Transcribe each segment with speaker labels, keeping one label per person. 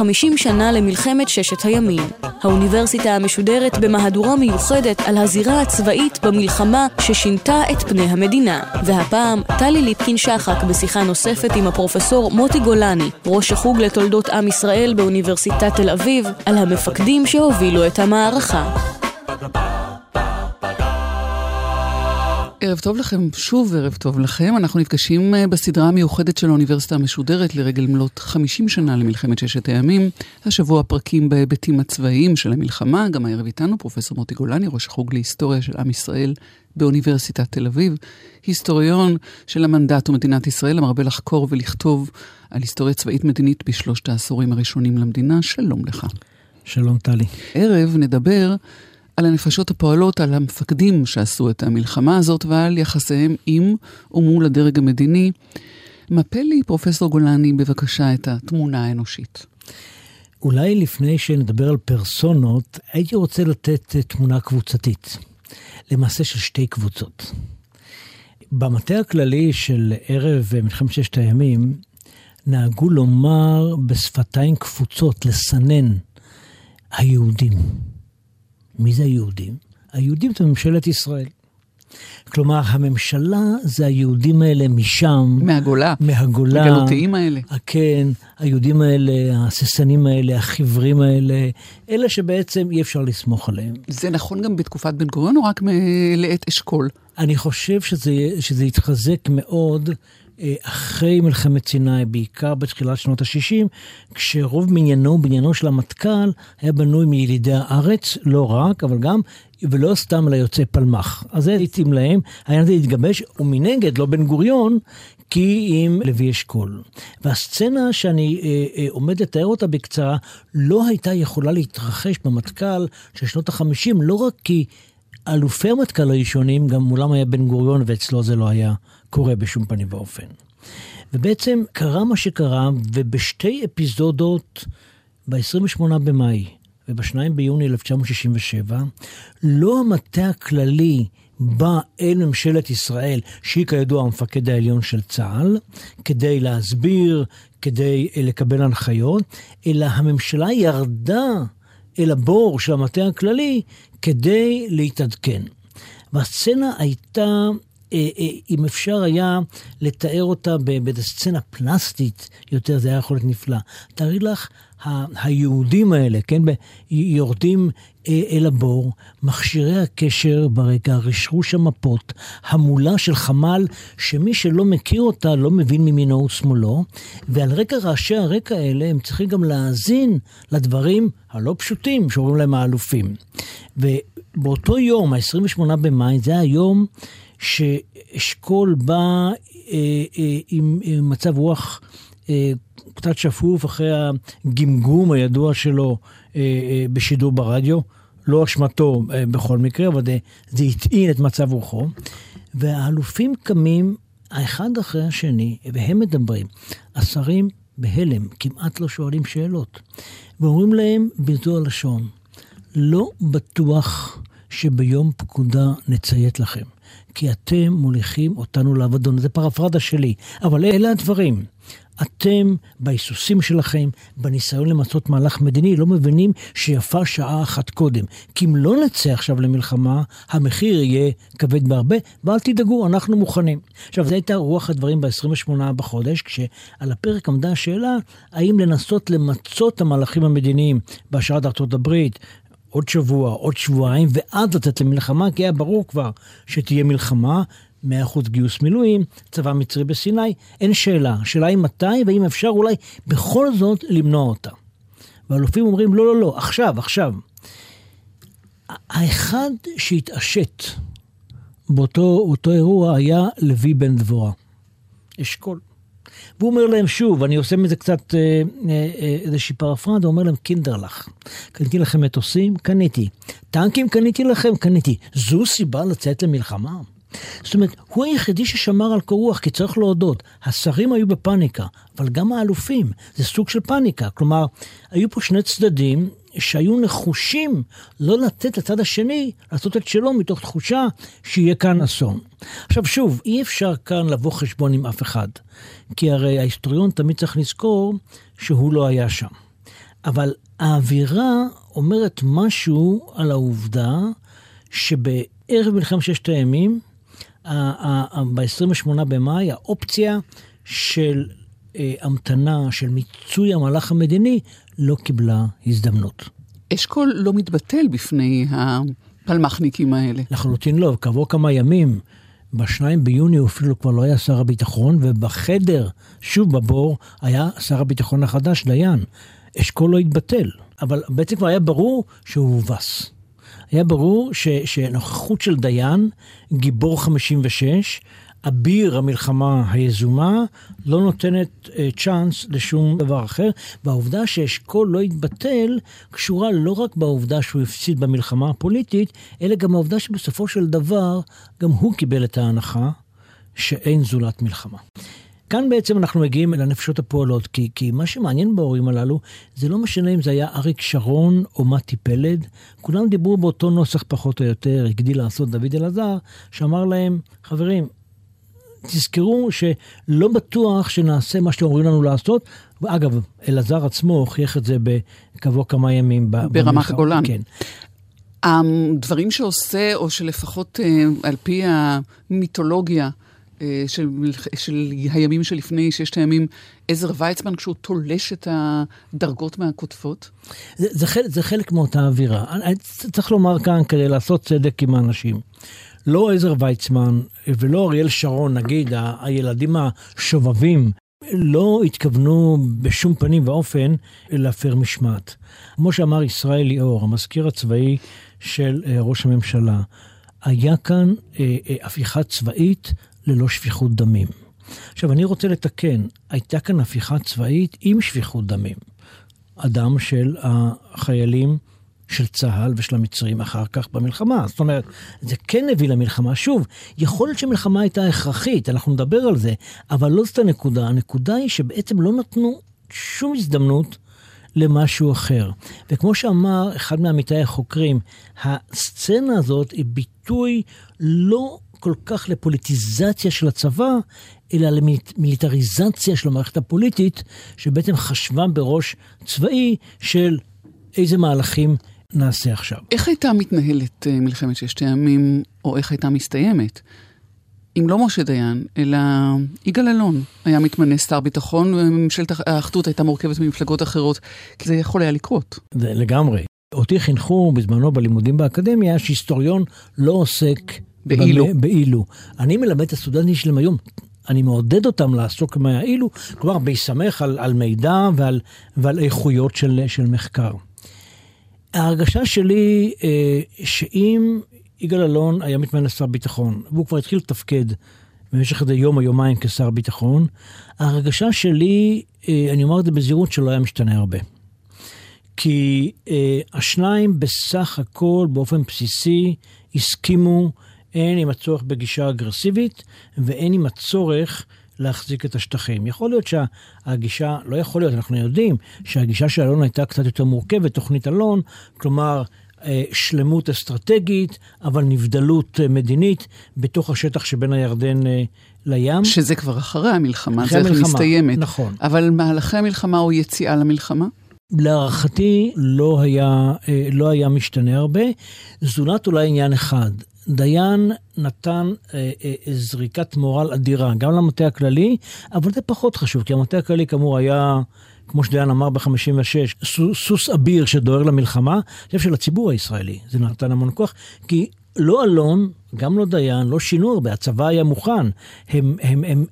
Speaker 1: 50 שנה למלחמת ששת הימים. האוניברסיטה המשודרת במהדורה מיוחדת על הזירה הצבאית במלחמה ששינתה את פני המדינה. והפעם, טלי ליפקין-שחק בשיחה נוספת עם הפרופסור מוטי גולני, ראש החוג לתולדות עם ישראל באוניברסיטת תל אביב, על המפקדים שהובילו את המערכה.
Speaker 2: ערב טוב לכם, שוב ערב טוב לכם. אנחנו נפגשים אה, בסדרה המיוחדת של האוניברסיטה המשודרת לרגל מלאת 50 שנה למלחמת ששת הימים. השבוע פרקים בהיבטים הצבאיים של המלחמה. גם הערב איתנו פרופסור מוטי גולני, ראש החוג להיסטוריה של עם ישראל באוניברסיטת תל אביב. היסטוריון של המנדט ומדינת ישראל, המרבה לחקור ולכתוב על היסטוריה צבאית מדינית בשלושת העשורים הראשונים למדינה. שלום לך.
Speaker 3: שלום טלי.
Speaker 2: ערב נדבר על הנפשות הפועלות, על המפקדים שעשו את המלחמה הזאת ועל יחסיהם עם ומול הדרג המדיני. מפה לי, פרופסור גולני, בבקשה את התמונה האנושית.
Speaker 3: אולי לפני שנדבר על פרסונות, הייתי רוצה לתת תמונה קבוצתית. למעשה של שתי קבוצות. במטה הכללי של ערב מלחמת ששת הימים, נהגו לומר בשפתיים קפוצות, לסנן, היהודים. מי זה היהודים? היהודים זה ממשלת ישראל. כלומר, הממשלה זה היהודים האלה משם.
Speaker 2: מהגולה.
Speaker 3: מהגולה.
Speaker 2: הגלותיים האלה.
Speaker 3: כן, היהודים האלה, ההססנים האלה, החיוורים האלה, אלה שבעצם אי אפשר לסמוך עליהם.
Speaker 2: זה נכון גם בתקופת בן גוריון או רק לעת אשכול?
Speaker 3: אני חושב שזה, שזה התחזק מאוד אה, אחרי מלחמת סיני, בעיקר בתחילת שנות ה-60, כשרוב בניינו, בניינו של המטכ"ל, היה בנוי מילידי הארץ, לא רק, אבל גם, ולא סתם ליוצאי פלמ"ח. אז זה התאים להם, העניין הזה התגבש, ומנגד, לא בן גוריון, כי עם לוי אשכול. והסצנה שאני אה, אה, עומד לתאר אותה בקצרה, לא הייתה יכולה להתרחש במטכ"ל של שנות ה-50, לא רק כי אלופי המטכ"ל הראשונים, גם מולם היה בן גוריון, ואצלו זה לא היה קורה בשום פנים ואופן. ובעצם קרה מה שקרה, ובשתי אפיזודות, ב-28 במאי וב-2 ביוני 1967, לא המטה הכללי בא אל ממשלת ישראל, שהיא כידוע המפקד העליון של צה"ל, כדי להסביר, כדי לקבל הנחיות, אלא הממשלה ירדה אל הבור של המטה הכללי כדי להתעדכן. והסצנה הייתה אה, אה, אם אפשר היה לתאר אותה באיזו סצנה פלסטית יותר, זה היה יכול להיות נפלא. תארי לך, היהודים האלה, כן, יורדים אה, אל הבור, מכשירי הקשר ברקע, רשרוש המפות, המולה של חמ"ל, שמי שלא מכיר אותה לא מבין ממינו ושמאלו, ועל רקע רעשי הרקע האלה הם צריכים גם להאזין לדברים הלא פשוטים שאומרים להם האלופים. ובאותו יום, ה-28 במאי, זה היום שאשכול בא אה, אה, עם, עם מצב רוח אה, קצת שפוף אחרי הגמגום הידוע שלו אה, אה, בשידור ברדיו. לא אשמתו אה, בכל מקרה, אבל זה, זה הטעין את מצב רוחו. והאלופים קמים האחד אחרי השני, והם מדברים. השרים בהלם, כמעט לא שואלים שאלות. ואומרים להם בזו הלשון, לא בטוח שביום פקודה נציית לכם. כי אתם מוליכים אותנו לאבדון. זה פרפרדה שלי, אבל אלה הדברים. אתם, בהיסוסים שלכם, בניסיון למצות מהלך מדיני, לא מבינים שיפה שעה אחת קודם. כי אם לא נצא עכשיו למלחמה, המחיר יהיה כבד בהרבה, ואל תדאגו, אנחנו מוכנים. עכשיו, זו הייתה רוח הדברים ב-28 בחודש, כשעל הפרק עמדה השאלה, האם לנסות למצות המהלכים המדיניים בהשארת ארצות הברית, עוד שבוע, עוד שבועיים, ואז לצאת למלחמה, כי היה ברור כבר שתהיה מלחמה, 100% גיוס מילואים, צבא מצרי בסיני, אין שאלה. השאלה היא מתי, והאם אפשר אולי בכל זאת למנוע אותה. והאלופים אומרים, לא, לא, לא, עכשיו, עכשיו. האחד שהתעשת באותו אירוע היה לוי בן דבורה, אשכול. והוא אומר להם שוב, אני עושה מזה קצת אה, אה, אה, איזושהי פרפרדה, אומר להם, קינדרלך, קניתי לכם מטוסים? קניתי. טנקים קניתי לכם? קניתי. זו סיבה לצאת למלחמה? זאת אומרת, הוא היחידי ששמר על קור רוח, כי צריך להודות, השרים היו בפאניקה, אבל גם האלופים, זה סוג של פאניקה. כלומר, היו פה שני צדדים שהיו נחושים לא לתת לצד השני לעשות את שלו מתוך תחושה שיהיה כאן אסון. עכשיו שוב, אי אפשר כאן לבוא חשבון עם אף אחד, כי הרי ההיסטוריון תמיד צריך לזכור שהוא לא היה שם. אבל האווירה אומרת משהו על העובדה שבערב מלחמת ששת הימים, ב-28 במאי, האופציה של אה, המתנה, של מיצוי המהלך המדיני, לא קיבלה הזדמנות.
Speaker 2: אשכול לא מתבטל בפני הפלמחניקים האלה.
Speaker 3: לחלוטין לא, כעבור כמה ימים, בשניים ביוני הוא אפילו כבר לא היה שר הביטחון, ובחדר, שוב בבור, היה שר הביטחון החדש, דיין. אשכול לא התבטל, אבל בעצם כבר היה ברור שהוא הובס. היה ברור ש, שנוכחות של דיין, גיבור 56, אביר המלחמה היזומה, לא נותנת אה, צ'אנס לשום דבר אחר, והעובדה שאשכול לא התבטל קשורה לא רק בעובדה שהוא הפסיד במלחמה הפוליטית, אלא גם העובדה שבסופו של דבר גם הוא קיבל את ההנחה שאין זולת מלחמה. כאן בעצם אנחנו מגיעים אל הנפשות הפועלות, כי, כי מה שמעניין בהורים הללו, זה לא משנה אם זה היה אריק שרון או מתי פלד, כולם דיברו באותו נוסח פחות או יותר, הגדיל לעשות דוד אלעזר, שאמר להם, חברים, תזכרו שלא בטוח שנעשה מה שאתם אומרים לנו לעשות. ואגב, אלעזר עצמו הוכיח את זה כעבור כמה ימים.
Speaker 2: ברמת הגולן.
Speaker 3: כן.
Speaker 2: הדברים שעושה, או שלפחות אה, על פי המיתולוגיה, אה, של, של הימים שלפני ששת הימים, עזר ויצמן, כשהוא תולש את הדרגות מהכותפות?
Speaker 3: זה, זה, חלק, זה חלק מאותה אווירה. צריך לומר כאן, כדי לעשות צדק עם האנשים. לא עזר ויצמן ולא אריאל שרון, נגיד, ה- הילדים השובבים, לא התכוונו בשום פנים ואופן להפר משמעת. כמו שאמר ישראל ליאור, המזכיר הצבאי של אה, ראש הממשלה, היה כאן אה, אה, הפיכה צבאית ללא שפיכות דמים. עכשיו, אני רוצה לתקן, הייתה כאן הפיכה צבאית עם שפיכות דמים. אדם של החיילים של צה"ל ושל המצרים אחר כך במלחמה. זאת אומרת, זה כן הביא למלחמה. שוב, יכול להיות שמלחמה הייתה הכרחית, אנחנו נדבר על זה, אבל לא זאת הנקודה. הנקודה היא שבעצם לא נתנו שום הזדמנות למשהו אחר. וכמו שאמר אחד מעמיתי החוקרים, הסצנה הזאת היא ביטוי לא כל כך לפוליטיזציה של הצבא, אלא למיליטריזציה של המערכת הפוליטית, שבעצם חשבה בראש צבאי של איזה מהלכים נעשה עכשיו.
Speaker 2: איך הייתה מתנהלת אה, מלחמת ששת הימים, או איך הייתה מסתיימת? אם לא משה דיין, אלא יגאל אלון היה מתמנה שר ביטחון, וממשלת האחדות הייתה מורכבת ממפלגות אחרות, כי זה יכול היה לקרות.
Speaker 3: זה לגמרי. אותי חינכו בזמנו בלימודים באקדמיה שהיסטוריון לא עוסק
Speaker 2: באילו.
Speaker 3: במה, באילו. אני מלמד את הסטודנטים שלהם היום, אני מעודד אותם לעסוק במה אילו, כלומר בהסתמך על, על מידע ועל, ועל איכויות של, של מחקר. ההרגשה שלי אה, שאם יגאל אלון היה מתמנה לשר ביטחון, והוא כבר התחיל לתפקד במשך איזה יום או יומיים כשר ביטחון, ההרגשה שלי, אה, אני אומר את זה בזהירות, שלא היה משתנה הרבה. כי אה, השניים בסך הכל, באופן בסיסי, הסכימו הן עם הצורך בגישה אגרסיבית והן עם הצורך להחזיק את השטחים. יכול להיות שהגישה, לא יכול להיות, אנחנו יודעים שהגישה של אלון הייתה קצת יותר מורכבת, תוכנית אלון, כלומר אה, שלמות אסטרטגית, אבל נבדלות אה, מדינית בתוך השטח שבין הירדן אה, לים.
Speaker 2: שזה כבר אחרי המלחמה,
Speaker 3: אחרי
Speaker 2: זה
Speaker 3: המלחמה,
Speaker 2: מסתיימת.
Speaker 3: נכון.
Speaker 2: אבל מהלכי המלחמה או יציאה למלחמה?
Speaker 3: להערכתי לא היה, לא היה משתנה הרבה, זולת אולי עניין אחד. דיין נתן אה, אה, זריקת מורל אדירה, גם למטה הכללי, אבל זה פחות חשוב, כי המטה הכללי כאמור היה, כמו שדיין אמר ב-56, סוס אביר שדוהר למלחמה. אני חושב שלציבור הישראלי זה נתן המון כוח, כי לא אלון, גם לא דיין, לא שינו הרבה, הצבא היה מוכן. הם, הם, הם,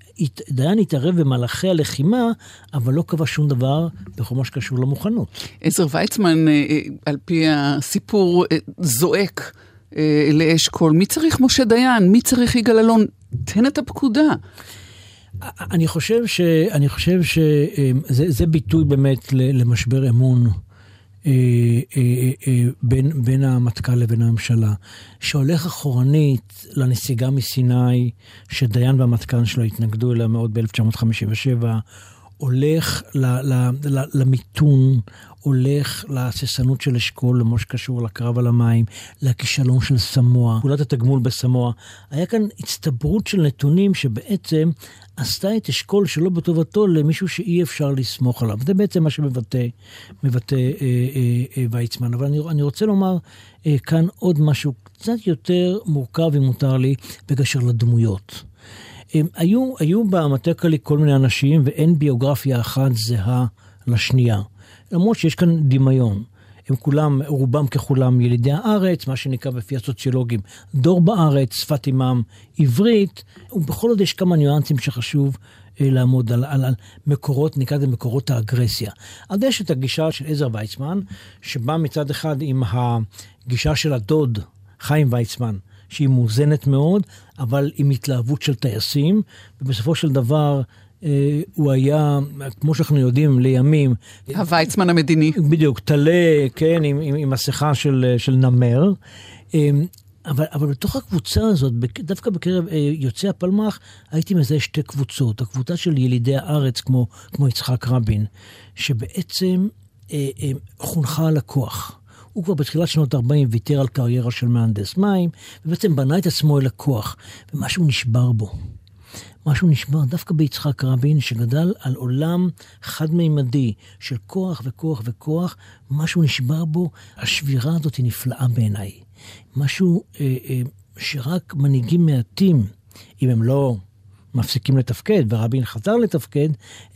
Speaker 3: דיין התערב במהלכי הלחימה, אבל לא קבע שום דבר בכל מה שקשור למוכנות.
Speaker 2: עזר ויצמן, אה, אה, על פי הסיפור, אה, זועק. אה, לאשכול, מי צריך משה דיין? מי צריך יגאל אלון? תן את הפקודה.
Speaker 3: אני חושב, ש, אני חושב שזה זה ביטוי באמת למשבר אמון אה, אה, אה, בין, בין המטכ"ל לבין הממשלה, שהולך אחורנית לנסיגה מסיני, שדיין והמטכ"ל שלו התנגדו אליה מאוד ב-1957, הולך ל, ל, ל, למיתון, הולך להססנות של אשכול, למה שקשור לקרב על המים, לכישלון של סמואה, פעולת התגמול בסמואה. היה כאן הצטברות של נתונים שבעצם עשתה את אשכול שלא בטובתו למישהו שאי אפשר לסמוך עליו. זה בעצם מה שמבטא מבטא, אה, אה, אה, ויצמן. אבל אני, אני רוצה לומר אה, כאן עוד משהו קצת יותר מורכב, אם מותר לי, בקשר לדמויות. הם, היו, היו במטה כללי כל מיני אנשים, ואין ביוגרפיה אחת זהה לשנייה. למרות שיש כאן דמיון. הם כולם, רובם ככולם ילידי הארץ, מה שנקרא בפי הסוציולוגים דור בארץ, שפת אימם עברית, ובכל זאת יש כמה ניואנסים שחשוב אה, לעמוד על, על, על מקורות, נקרא לזה מקורות האגרסיה. אז יש את הגישה של עזר ויצמן, שבא מצד אחד עם הגישה של הדוד, חיים ויצמן, שהיא מאוזנת מאוד, אבל עם התלהבות של טייסים, ובסופו של דבר אה, הוא היה, כמו שאנחנו יודעים, לימים...
Speaker 2: הוויצמן המדיני.
Speaker 3: בדיוק, טלה, כן, עם, עם, עם מסכה של, של נמר. אה, אבל, אבל בתוך הקבוצה הזאת, דווקא בקרב אה, יוצאי הפלמ"ח, הייתי מזהה שתי קבוצות. הקבוצה של ילידי הארץ, כמו, כמו יצחק רבין, שבעצם אה, אה, חונכה על הכוח. הוא כבר בתחילת שנות 40 ויתר על קריירה של מהנדס מים, ובעצם בנה את עצמו אל הכוח, ומשהו נשבר בו. משהו נשבר דווקא ביצחק רבין, שגדל על עולם חד-מימדי של כוח וכוח וכוח, משהו נשבר בו, השבירה הזאת היא נפלאה בעיניי. משהו אה, אה, שרק מנהיגים מעטים, אם הם לא מפסיקים לתפקד, ורבין חזר לתפקד,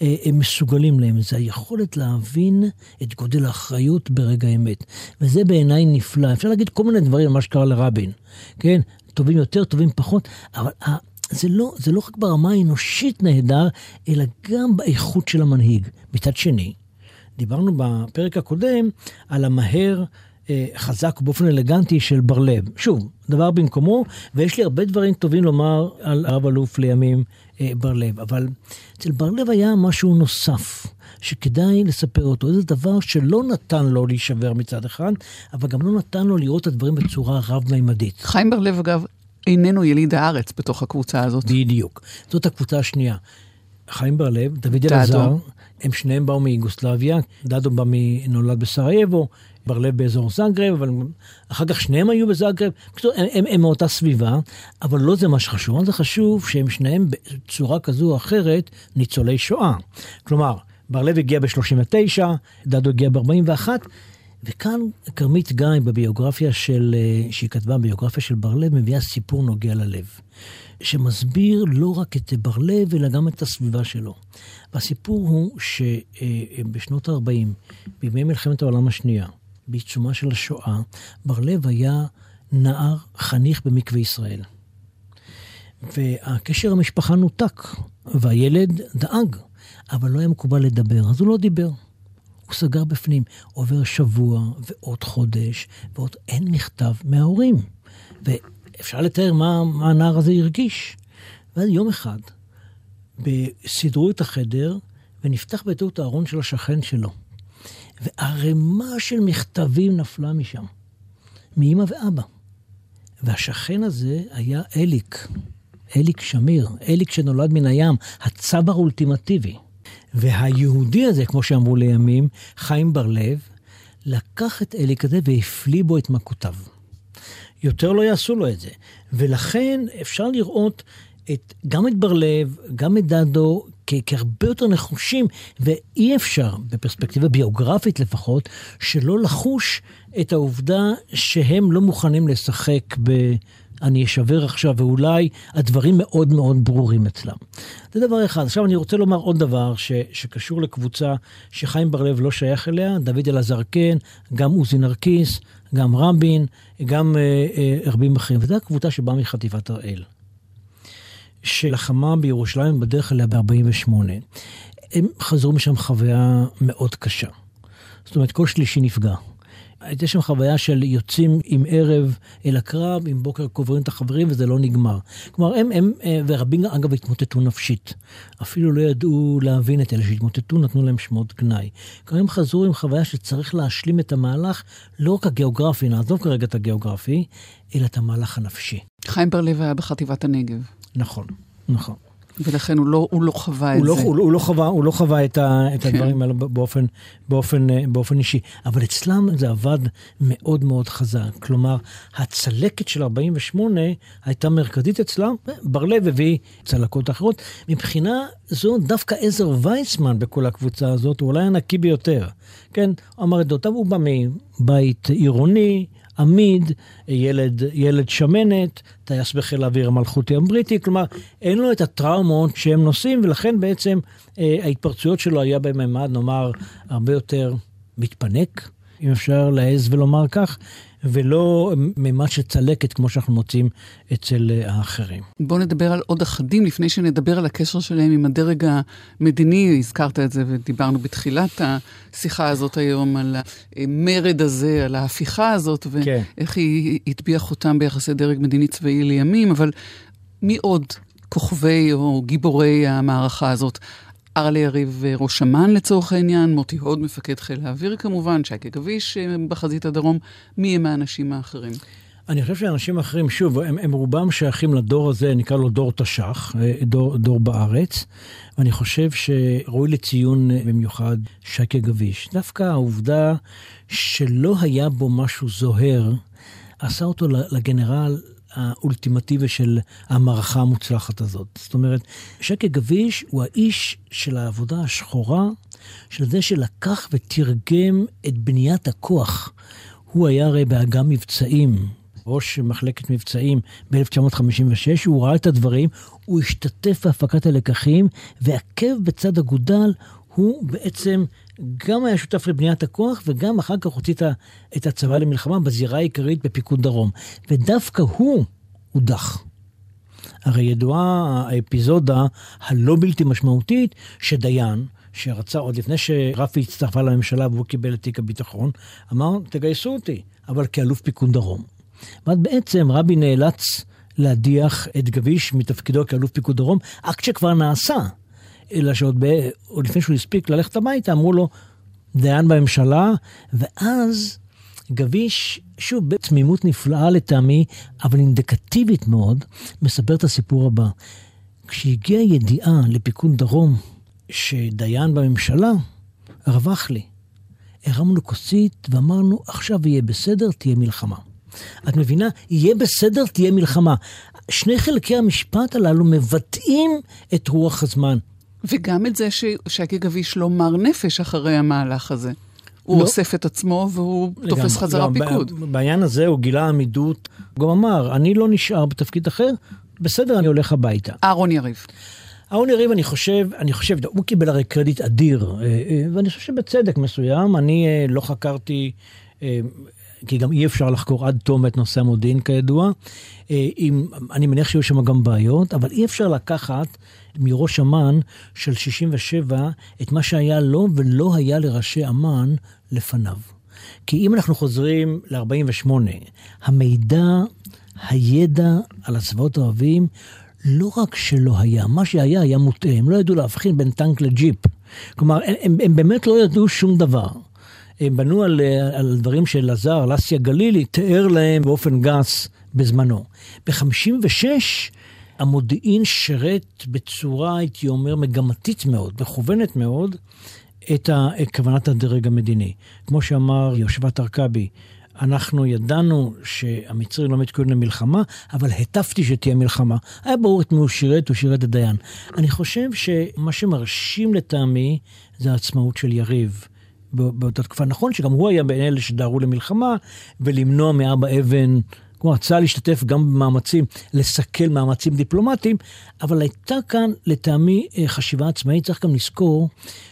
Speaker 3: אה, הם מסוגלים להם. זה היכולת להבין את גודל האחריות ברגע האמת. וזה בעיניי נפלא. אפשר להגיד כל מיני דברים על מה שקרה לרבין, כן? טובים יותר, טובים פחות, אבל זה לא, זה לא רק ברמה האנושית נהדר, אלא גם באיכות של המנהיג. מצד שני, דיברנו בפרק הקודם על המהר חזק באופן אלגנטי של בר לב. שוב, דבר במקומו, ויש לי הרבה דברים טובים לומר על רב אלוף לימים אה, בר לב, אבל אצל בר לב היה משהו נוסף. שכדאי לספר אותו. זה דבר שלא נתן לו להישבר מצד אחד, אבל גם לא נתן לו לראות את הדברים בצורה רב-מימדית.
Speaker 2: חיים בר לב, אגב, איננו יליד הארץ בתוך הקבוצה הזאת.
Speaker 3: בדיוק. זאת הקבוצה השנייה. חיים בר לב, דוד אלעזר, הם שניהם באו מיוגוסלביה, דדו בא נולד בסרייבו, בר לב באזור זאגרב, אבל אחר כך שניהם היו בזאגרב. בקיצור, הם, הם, הם מאותה סביבה, אבל לא זה מה שחשוב, זה חשוב שהם שניהם בצורה כזו או אחרת ניצולי שואה. כלומר, בר לב הגיע ב-39, דדו הגיע ב-41, וכאן כרמית גיא בביוגרפיה של, אה, שהיא כתבה, ביוגרפיה של בר-לב, מביאה סיפור נוגע ללב, שמסביר לא רק את בר-לב, אלא גם את הסביבה שלו. והסיפור הוא שבשנות ה-40, בימי מלחמת העולם השנייה, בעיצומה של השואה, בר-לב היה נער חניך במקווה ישראל. והקשר המשפחה נותק, והילד דאג, אבל לא היה מקובל לדבר, אז הוא לא דיבר. הוא סגר בפנים. עובר שבוע ועוד חודש ועוד אין מכתב מההורים. ואפשר לתאר מה, מה הנער הזה הרגיש. ואז יום אחד, סידרו את החדר ונפתח בטעות הארון של השכן שלו. וערימה של מכתבים נפלה משם, מאמא ואבא. והשכן הזה היה אליק, אליק שמיר, אליק שנולד מן הים, הצבר האולטימטיבי. והיהודי הזה, כמו שאמרו לימים, חיים בר-לב, לקח את אלי כזה והפליא בו את מכותיו. יותר לא יעשו לו את זה. ולכן אפשר לראות את, גם את בר-לב, גם את דדו, כהרבה יותר נחושים, ואי אפשר, בפרספקטיבה ביוגרפית לפחות, שלא לחוש את העובדה שהם לא מוכנים לשחק ב... אני אשבר עכשיו, ואולי הדברים מאוד מאוד ברורים אצלם. זה דבר אחד. עכשיו אני רוצה לומר עוד דבר ש, שקשור לקבוצה שחיים בר-לב לא שייך אליה, דוד אלעזר כן, גם עוזי נרקיס, גם רבין, גם אה, אה, רבים אחרים, וזו הקבוצה שבאה מחטיבת הראל. שלחמה בירושלים בדרך אליה ב-48. הם חזרו משם חוויה מאוד קשה. זאת אומרת, כל שלישי נפגע. הייתה שם חוויה של יוצאים עם ערב אל הקרב, עם בוקר קוברים את החברים וזה לא נגמר. כלומר, הם, הם אה, ורבים אגב התמוטטו נפשית. אפילו לא ידעו להבין את אלה שהתמוטטו, נתנו להם שמות גנאי. כלומר, הם חזרו עם חוויה שצריך להשלים את המהלך, לא רק הגיאוגרפי, נעזוב כרגע את הגיאוגרפי, אלא את המהלך הנפשי.
Speaker 2: חיים בר-לב היה בחטיבת הנגב.
Speaker 3: נכון, נכון.
Speaker 2: ולכן הוא לא, הוא לא חווה
Speaker 3: הוא
Speaker 2: את
Speaker 3: לא,
Speaker 2: זה.
Speaker 3: הוא, לא- הוא לא חווה, הוא לא חווה את, ה, את. הדברים האלה באופן, באופן, אה, באופן אישי. אבל אצלם זה עבד מאוד מאוד חזק. כלומר, הצלקת של 48 הייתה מרכזית אצלם, בר-לב הביא צלקות אחרות. מבחינה זו, דווקא עזר וייסמן בכל הקבוצה הזאת הוא אולי הנקי ביותר. כן, הוא אמר את דעותיו, הוא בא מבית עירוני, עמיד, ילד, ילד שמנת, טייס בחיל האוויר המלכותי הבריטי, כלומר, אין לו את הטראומות שהם נושאים, ולכן בעצם אה, ההתפרצויות שלו היה בממד, נאמר, הרבה יותר מתפנק, אם אפשר להעז ולומר כך, ולא ממד של צלקת כמו שאנחנו מוצאים אצל אה, האחרים.
Speaker 2: בואו נדבר על עוד אחדים לפני שנדבר על הקשר שלהם עם הדרג המדיני. הזכרת את זה ודיברנו בתחילת השיחה הזאת היום על המרד הזה, על ההפיכה הזאת,
Speaker 3: כן.
Speaker 2: ואיך היא הטביעה חותם ביחסי דרג מדיני צבאי לימים, אבל מי עוד כוכבי או גיבורי המערכה הזאת? ארלה יריב אה, ראש אמ"ן לצורך העניין, מוטי הוד מפקד חיל האוויר כמובן, שייקה גביש אה, בחזית הדרום, מי הם האנשים האחרים?
Speaker 3: אני חושב שאנשים אחרים, שוב, הם, הם רובם שייכים לדור הזה, נקרא לו דור תש"ח, אה, דור, דור בארץ, ואני חושב שראוי לציון במיוחד שייקה גביש. דווקא העובדה שלא היה בו משהו זוהר, עשה אותו לגנרל האולטימטיבי של המערכה המוצלחת הזאת. זאת אומרת, שייקה גביש הוא האיש של העבודה השחורה, של זה שלקח ותרגם את בניית הכוח. הוא היה הרי באג"ם מבצעים, ראש מחלקת מבצעים ב-1956, הוא ראה את הדברים, הוא השתתף בהפקת הלקחים, ועקב בצד אגודל, הוא בעצם גם היה שותף לבניית הכוח, וגם אחר כך הוציא את הצבא למלחמה בזירה העיקרית בפיקוד דרום. ודווקא הוא הודח. הרי ידועה האפיזודה הלא בלתי משמעותית שדיין, שרצה עוד לפני שרפי הצטרפה לממשלה והוא קיבל את תיק הביטחון, אמר, תגייסו אותי, אבל כאלוף פיקוד דרום. ואז בעצם רבי נאלץ להדיח את גביש מתפקידו כאלוף פיקוד דרום, אקט שכבר נעשה. אלא שעוד ב... לפני שהוא הספיק ללכת הביתה, אמרו לו, דיין בממשלה, ואז גביש, שוב, בתמימות נפלאה לטעמי, אבל אינדיקטיבית מאוד, מספר את הסיפור הבא. כשהגיעה ידיעה לפיקוד דרום שדיין בממשלה, רווח לי. הרמנו כוסית ואמרנו, עכשיו יהיה בסדר, תהיה מלחמה. את מבינה? יהיה בסדר, תהיה מלחמה. שני חלקי המשפט הללו מבטאים את רוח הזמן.
Speaker 2: וגם את זה ששייקה גביש לא מר נפש אחרי המהלך הזה. הוא
Speaker 3: לא.
Speaker 2: אוסף את עצמו והוא תופס
Speaker 3: לגמרי.
Speaker 2: חזרה
Speaker 3: לא,
Speaker 2: פיקוד.
Speaker 3: בעניין הזה הוא גילה עמידות. הוא גם אמר, אני לא נשאר בתפקיד אחר, בסדר, אני הולך הביתה.
Speaker 2: אהרון יריב.
Speaker 3: אהרון יריב, אני חושב, אני חושב, הוא קיבל הרי קרדיט אדיר, אה, אה, ואני חושב שבצדק מסוים, אני אה, לא חקרתי, כי גם אי אפשר לחקור עד תום את נושא המודיעין כידוע. אם, אני מניח שהיו שם גם בעיות, אבל אי אפשר לקחת מראש אמ"ן של 67 את מה שהיה לו ולא היה לראשי אמ"ן לפניו. כי אם אנחנו חוזרים ל-48, המידע, הידע על הצבאות הערביים, לא רק שלא היה, מה שהיה היה מוטעה, הם לא ידעו להבחין בין טנק לג'יפ. כלומר, הם, הם, הם באמת לא ידעו שום דבר. הם בנו על, על דברים שאלעזר, לסיה גלילי, תיאר להם באופן גס בזמנו. ב-56' המודיעין שירת בצורה, הייתי אומר, מגמתית מאוד, מכוונת מאוד, את, כוונת הדרג המדיני. כמו שאמר יושבת ארכבי, אנחנו ידענו שהמצרים לא מתכונן למלחמה, אבל הטפתי שתהיה מלחמה. היה ברור את מי הוא שירת, הוא שירת את דיין. אני חושב שמה שמרשים לטעמי זה העצמאות של יריב. באותה תקופה. נכון שגם הוא היה בין אלה שדהרו למלחמה ולמנוע מאבא אבן, כלומר צה"ל להשתתף גם במאמצים, לסכל מאמצים דיפלומטיים, אבל הייתה כאן לטעמי אה, חשיבה עצמאית, צריך גם לזכור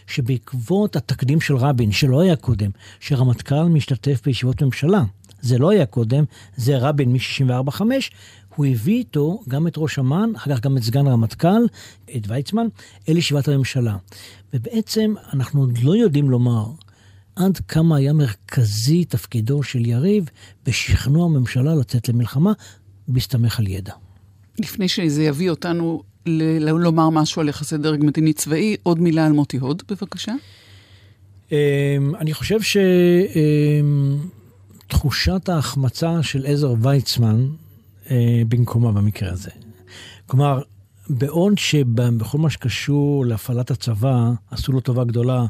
Speaker 3: שבעקבות התקדים של רבין, שלא היה קודם, שרמטכ"ל משתתף בישיבות ממשלה, זה לא היה קודם, זה רבין מ-64-5, הוא הביא איתו גם את ראש אמ"ן, אחר כך גם את סגן הרמטכ"ל, את ויצמן, אל ישיבת הממשלה. ובעצם אנחנו עוד לא יודעים לומר עד כמה היה מרכזי תפקידו של יריב בשכנוע הממשלה לצאת למלחמה, בהסתמך על ידע.
Speaker 2: לפני שזה יביא אותנו ל- לומר משהו על יחסי דרג מדיני צבאי, עוד מילה על מוטי הוד, בבקשה.
Speaker 3: אמ, אני חושב שתחושת ההחמצה של עזר ויצמן אה, במקומה במקרה הזה. כלומר, בעוד שבכל מה שקשור להפעלת הצבא, עשו לו טובה גדולה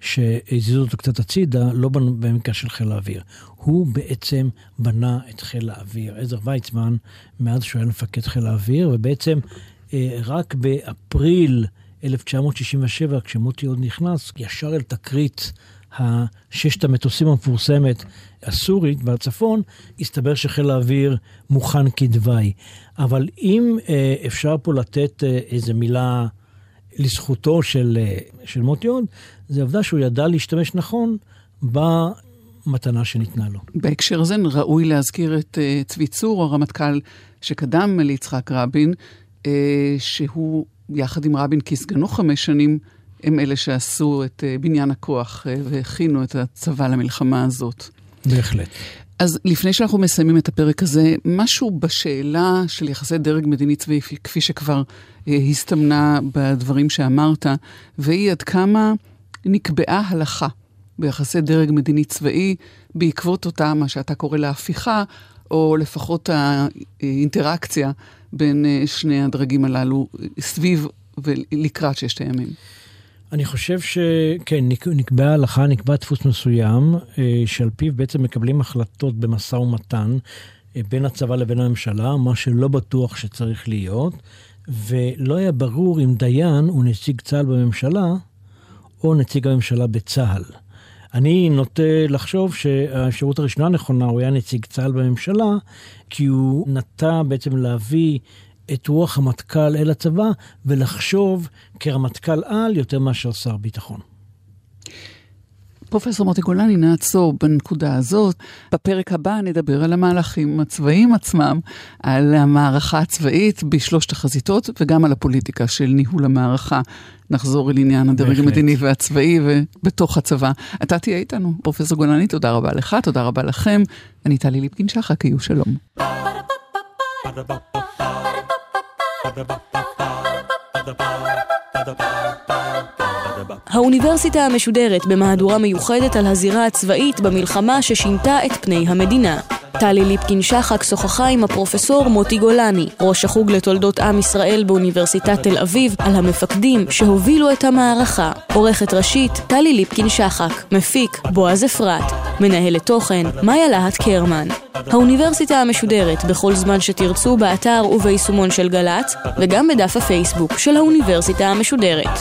Speaker 3: שהזיזו אותו קצת הצידה, לא במקרה של חיל האוויר. הוא בעצם בנה את חיל האוויר. עזר ויצמן, מאז שהוא היה מפקד חיל האוויר, ובעצם אה, רק באפריל 1967, כשמוטי עוד נכנס, ישר אל תקרית הששת המטוסים המפורסמת הסורית בצפון, הסתבר שחיל האוויר מוכן כדווי. אבל אם אה, אפשר פה לתת אה, איזה מילה לזכותו של, אה, של מוטי הוד, זה עובדה שהוא ידע להשתמש נכון במתנה שניתנה לו.
Speaker 2: בהקשר הזה ראוי להזכיר את אה, צבי צור, הרמטכ"ל שקדם ליצחק רבין, אה, שהוא יחד עם רבין כסגנו חמש שנים, הם אלה שעשו את אה, בניין הכוח והכינו את הצבא למלחמה הזאת.
Speaker 3: בהחלט.
Speaker 2: אז לפני שאנחנו מסיימים את הפרק הזה, משהו בשאלה של יחסי דרג מדיני צבאי, כפי שכבר אה, הסתמנה בדברים שאמרת, והיא עד כמה נקבעה הלכה ביחסי דרג מדיני צבאי בעקבות אותה, מה שאתה קורא לה הפיכה, או לפחות האינטראקציה בין אה, שני הדרגים הללו סביב ולקראת ששת הימים.
Speaker 3: אני חושב שכן, נקבעה הלכה, נקבע דפוס מסוים, אה, שעל פיו בעצם מקבלים החלטות במשא ומתן אה, בין הצבא לבין הממשלה, מה שלא בטוח שצריך להיות, ולא היה ברור אם דיין הוא נציג צה"ל בממשלה, או נציג הממשלה בצה"ל. אני נוטה לחשוב שהאפשרות הראשונה הנכונה, הוא היה נציג צה"ל בממשלה, כי הוא נטה בעצם להביא את רוח המטכ"ל אל הצבא ולחשוב כרמטכ"ל על יותר מאשר שר ביטחון.
Speaker 2: פרופסור מוטי גולני, נעצור בנקודה הזאת. בפרק הבא נדבר על המהלכים הצבאיים עצמם, על המערכה הצבאית בשלושת החזיתות וגם על הפוליטיקה של ניהול המערכה. נחזור אל עניין הדרג המדיני והצבאי ובתוך הצבא. אתה תהיה איתנו, פרופסור גולני, תודה רבה לך, תודה רבה לכם. אני טלי ליפקין שחק, היו שלום.
Speaker 1: האוניברסיטה המשודרת במהדורה מיוחדת על הזירה הצבאית במלחמה ששינתה את פני המדינה. טלי ליפקין שחק שוחחה עם הפרופסור מוטי גולני, ראש החוג לתולדות עם ישראל באוניברסיטת תל אביב, על המפקדים שהובילו את המערכה. עורכת ראשית, טלי ליפקין שחק. מפיק, בועז אפרת. מנהלת תוכן, מאיה להט קרמן. האוניברסיטה המשודרת בכל זמן שתרצו באתר וביישומון של גל"צ, וגם בדף הפייסבוק של האוניברסיטה המשודרת.